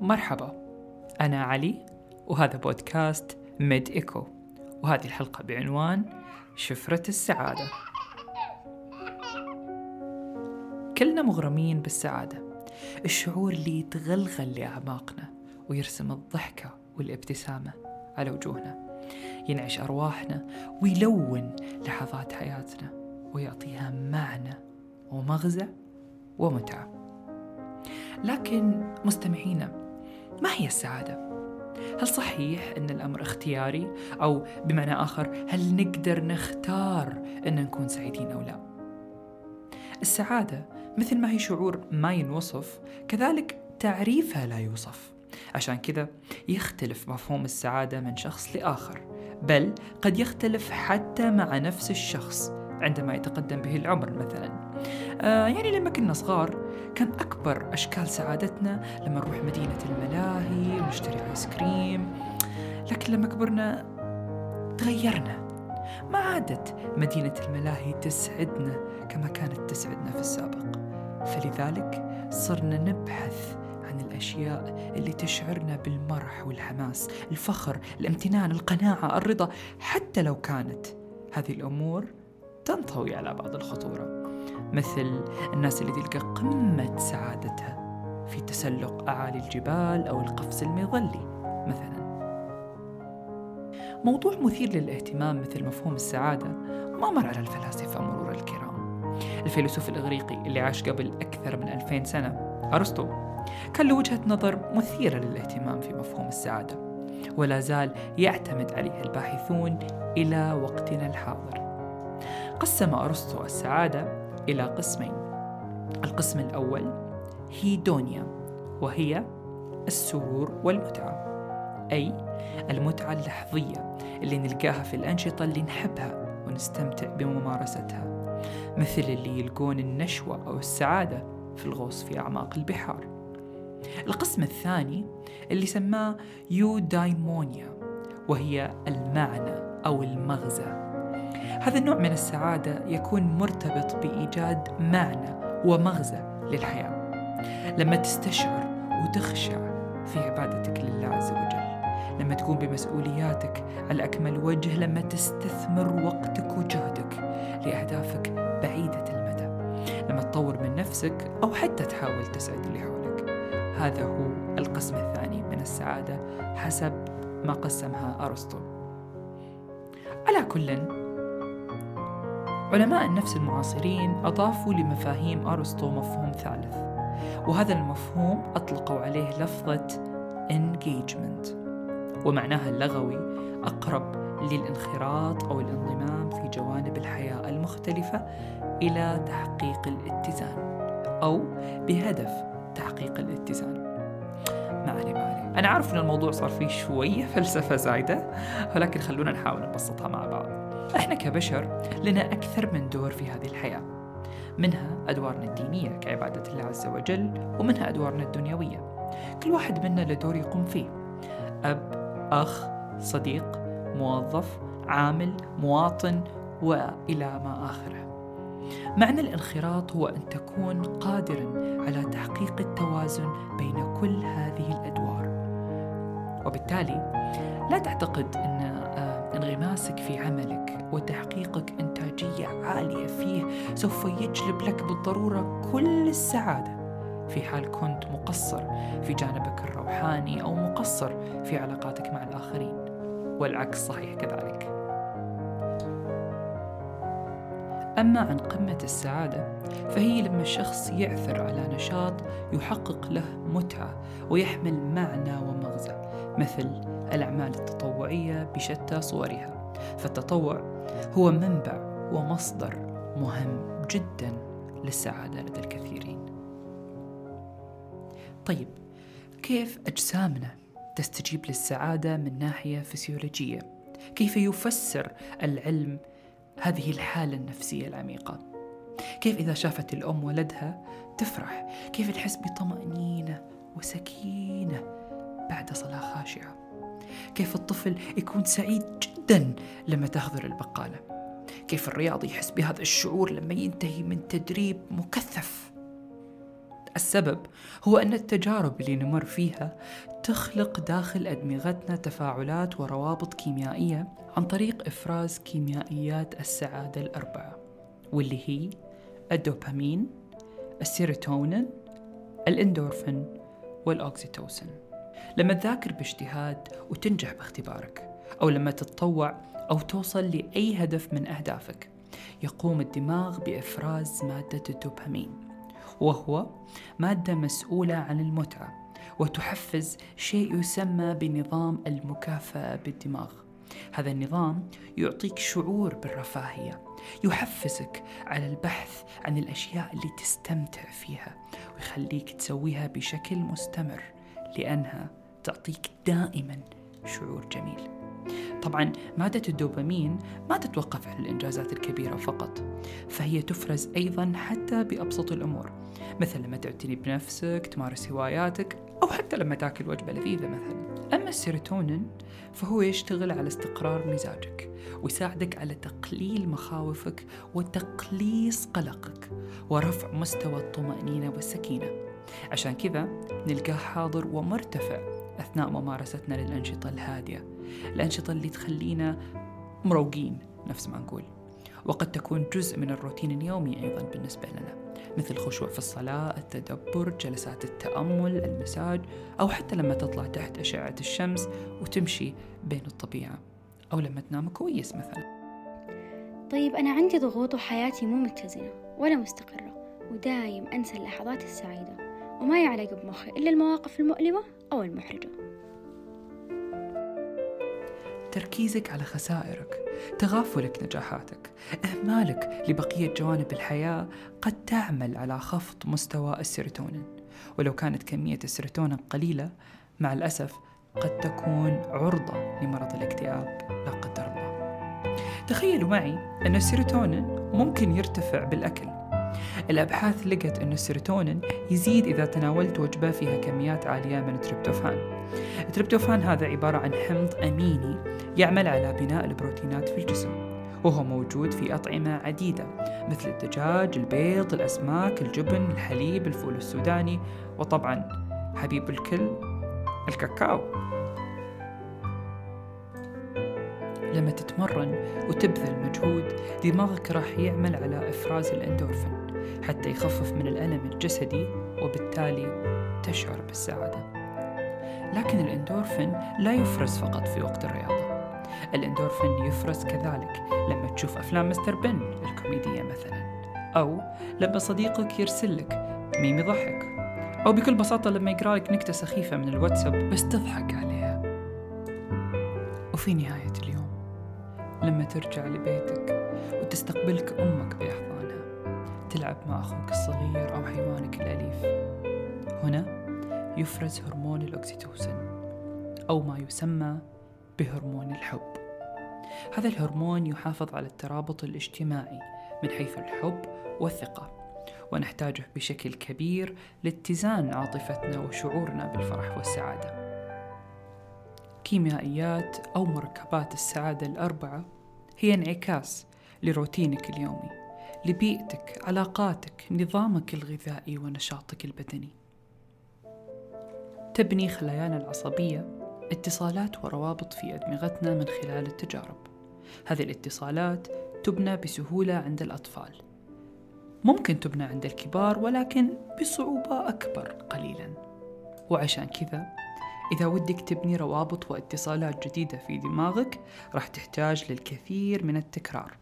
مرحبا أنا علي وهذا بودكاست ميد إيكو وهذه الحلقة بعنوان شفرة السعادة. كلنا مغرمين بالسعادة. الشعور اللي يتغلغل لأعماقنا ويرسم الضحكة والابتسامة على وجوهنا. ينعش أرواحنا ويلون لحظات حياتنا ويعطيها معنى ومغزى ومتعة. لكن مستمعينا ما هي السعادة؟ هل صحيح أن الأمر اختياري؟ أو بمعنى آخر هل نقدر نختار أن نكون سعيدين أو لا؟ السعادة مثل ما هي شعور ما ينوصف كذلك تعريفها لا يوصف عشان كذا يختلف مفهوم السعادة من شخص لآخر بل قد يختلف حتى مع نفس الشخص عندما يتقدم به العمر مثلا آه يعني لما كنا صغار كان أكبر أشكال سعادتنا لما نروح مدينة الملاهي ونشتري آيس كريم. لكن لما كبرنا تغيرنا. ما عادت مدينة الملاهي تسعدنا كما كانت تسعدنا في السابق. فلذلك صرنا نبحث عن الأشياء اللي تشعرنا بالمرح والحماس الفخر الامتنان القناعة الرضا. حتى لو كانت هذه الأمور تنطوي على بعض الخطورة. مثل الناس اللي تلقى قمة سعادتها في تسلق أعالي الجبال أو القفز المظلي مثلا. موضوع مثير للاهتمام مثل مفهوم السعادة ما مر على الفلاسفة مرور الكرام. الفيلسوف الإغريقي اللي عاش قبل أكثر من ألفين سنة أرسطو كان له وجهة نظر مثيرة للاهتمام في مفهوم السعادة ولا زال يعتمد عليه الباحثون إلى وقتنا الحاضر. قسم أرسطو السعادة إلى قسمين. القسم الأول هيدونيا وهي السرور والمتعة أي المتعة اللحظية اللي نلقاها في الأنشطة اللي نحبها ونستمتع بممارستها مثل اللي يلقون النشوة أو السعادة في الغوص في أعماق البحار. القسم الثاني اللي سماه يودايمونيا وهي المعنى أو المغزى. هذا النوع من السعادة يكون مرتبط بإيجاد معنى ومغزى للحياة. لما تستشعر وتخشع في عبادتك لله عز وجل لما تقوم بمسؤولياتك على أكمل وجه لما تستثمر وقتك وجهدك لأهدافك بعيدة المدى لما تطور من نفسك أو حتى تحاول تسعد اللي حولك. هذا هو القسم الثاني من السعادة حسب ما قسمها أرسطو. على كل علماء النفس المعاصرين أضافوا لمفاهيم أرسطو مفهوم ثالث وهذا المفهوم أطلقوا عليه لفظة engagement ومعناها اللغوي أقرب للانخراط أو الانضمام في جوانب الحياة المختلفة إلى تحقيق الاتزان أو بهدف تحقيق الاتزان. ما علي ما علي أنا عارف أن الموضوع صار فيه شوية فلسفة زايدة ولكن خلونا نحاول نبسطها مع بعض. إحنا كبشر لنا أكثر من دور في هذه الحياة. منها أدوارنا الدينية كعبادة الله عز وجل ومنها أدوارنا الدنيوية. كل واحد منا له دور يقوم فيه. أب أخ صديق موظف عامل مواطن وإلى ما آخره. معنى الانخراط هو أن تكون قادرا على تحقيق التوازن بين كل هذه الأدوار. وبالتالي لا تعتقد آه، انغماسك في عملك وتحقيقك إنتاجية عالية فيه سوف يجلب لك بالضرورة كل السعادة. في حال كنت مقصر في جانبك الروحاني أو مقصر في علاقاتك مع الآخرين. والعكس صحيح كذلك. أما عن قمة السعادة فهي لما الشخص يعثر على نشاط يحقق له متعة ويحمل معنى ومغزى. مثل الأعمال التطوعية بشتى صورها فالتطوع هو منبع ومصدر مهم جدا للسعادة لدى الكثيرين طيب كيف أجسامنا تستجيب للسعادة من ناحية فسيولوجية؟ كيف يفسر العلم هذه الحالة النفسية العميقة؟ كيف إذا شافت الأم ولدها تفرح؟ كيف تحس بطمأنينة وسكينة بعد صلاة خاشعة؟ كيف الطفل يكون سعيد جدا لما تحضر البقالة؟ كيف الرياضي يحس بهذا الشعور لما ينتهي من تدريب مكثف؟ السبب هو أن التجارب اللي نمر فيها تخلق داخل أدمغتنا تفاعلات وروابط كيميائية عن طريق إفراز كيميائيات السعادة الأربعة واللي هي الدوبامين السيروتونين الإندورفين والأوكسيتوسين لما تذاكر باجتهاد وتنجح باختبارك أو لما تتطوع أو توصل لأي هدف من أهدافك يقوم الدماغ بإفراز مادة الدوبامين وهو مادة مسؤولة عن المتعة وتحفز شيء يسمى بنظام المكافأة بالدماغ. هذا النظام يعطيك شعور بالرفاهية يحفزك على البحث عن الأشياء اللي تستمتع فيها ويخليك تسويها بشكل مستمر. لأنها تعطيك دائما شعور جميل. طبعا مادة الدوبامين ما تتوقف على الإنجازات الكبيرة فقط فهي تفرز أيضا حتى بأبسط الأمور مثل لما تعتني بنفسك تمارس هواياتك أو حتى لما تاكل وجبة لذيذة مثلا. أما السيروتونين فهو يشتغل على استقرار مزاجك ويساعدك على تقليل مخاوفك وتقليص قلقك ورفع مستوى الطمأنينة والسكينة. عشان كذا نلقاه حاضر ومرتفع أثناء ممارستنا للأنشطة الهادية الأنشطة اللي تخلينا مروقين نفس ما نقول. وقد تكون جزء من الروتين اليومي أيضا بالنسبة لنا مثل الخشوع في الصلاة التدبر جلسات التأمل المساج أو حتى لما تطلع تحت أشعة الشمس وتمشي بين الطبيعة أو لما تنام كويس مثلا. طيب أنا عندي ضغوط وحياتي مو متزنة ولا مستقرة ودايم أنسى اللحظات السعيدة. وما يعلق بمخي إلا المواقف المؤلمة أو المحرجة. تركيزك على خسائرك تغافلك نجاحاتك إهمالك لبقية جوانب الحياة قد تعمل على خفض مستوى السيروتونين. ولو كانت كمية السيروتونين قليلة مع الأسف قد تكون عرضة لمرض الاكتئاب لا قدر الله. تخيلوا معي أن السيروتونين ممكن يرتفع بالأكل. الأبحاث لقت أن السيروتونين يزيد إذا تناولت وجبة فيها كميات عالية من التريبتوفان التريبتوفان هذا عبارة عن حمض أميني يعمل على بناء البروتينات في الجسم وهو موجود في أطعمة عديدة مثل الدجاج، البيض، الأسماك، الجبن، الحليب، الفول السوداني وطبعا حبيب الكل الكاكاو. لما تتمرن وتبذل مجهود دماغك راح يعمل على إفراز الأندورفين حتى يخفف من الألم الجسدي وبالتالي تشعر بالسعادة. لكن الأندورفين لا يفرز فقط في وقت الرياضة. الأندورفين يفرز كذلك لما تشوف أفلام مستر بن الكوميدية مثلا أو لما صديقك يرسل لك ميم يضحك أو بكل بساطة لما يقرأ لك نكتة سخيفة من الواتساب بس تضحك عليها. وفي نهاية لما ترجع لبيتك وتستقبلك أمك بأحضانها تلعب مع أخوك الصغير أو حيوانك الأليف. هنا يفرز هرمون الأكسيتوسين أو ما يسمى بهرمون الحب. هذا الهرمون يحافظ على الترابط الاجتماعي من حيث الحب والثقة ونحتاجه بشكل كبير لاتزان عاطفتنا وشعورنا بالفرح والسعادة. كيميائيات أو مركبات السعادة الأربعة هي انعكاس لروتينك اليومي لبيئتك علاقاتك نظامك الغذائي ونشاطك البدني. تبني خلايانا العصبية اتصالات وروابط في أدمغتنا من خلال التجارب. هذه الاتصالات تبنى بسهولة عند الأطفال. ممكن تبنى عند الكبار ولكن بصعوبة أكبر قليلا. وعشان كذا إذا ودك تبني روابط واتصالات جديدة في دماغك راح تحتاج للكثير من التكرار.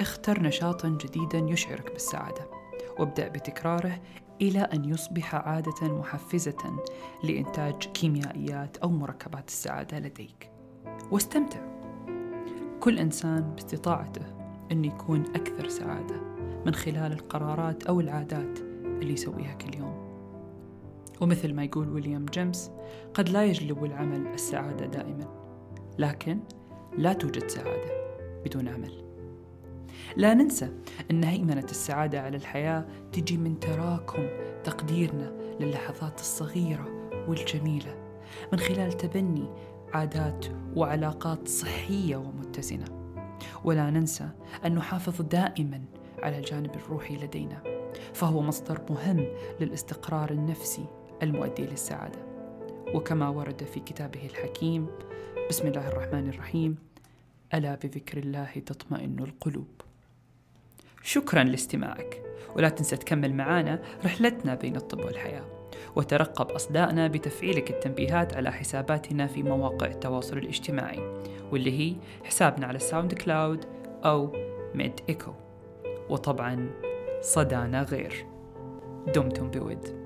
اختر نشاطا جديدا يشعرك بالسعادة وابدأ بتكراره إلى أن يصبح عادة محفزة لإنتاج كيميائيات أو مركبات السعادة لديك. واستمتع. كل إنسان باستطاعته أن يكون أكثر سعادة من خلال القرارات أو العادات اللي يسويها كل يوم. ومثل ما يقول ويليام جيمس قد لا يجلب العمل السعادة دائما لكن لا توجد سعادة بدون عمل. لا ننسى أن هيمنة السعادة على الحياة تجي من تراكم تقديرنا للحظات الصغيرة والجميلة من خلال تبني عادات وعلاقات صحية ومتزنة. ولا ننسى أن نحافظ دائما على الجانب الروحي لدينا فهو مصدر مهم للاستقرار النفسي المؤدي للسعادة. وكما ورد في كتابه الحكيم بسم الله الرحمن الرحيم ألا بذكر الله تطمئن القلوب. شكرا لاستماعك. ولا تنسى تكمل معانا رحلتنا بين الطب والحياة. وترقب أصدائنا بتفعيلك التنبيهات على حساباتنا في مواقع التواصل الاجتماعي واللي هي حسابنا على الساوند كلاود أو ميد إيكو. وطبعا صدانا غير. دمتم بود.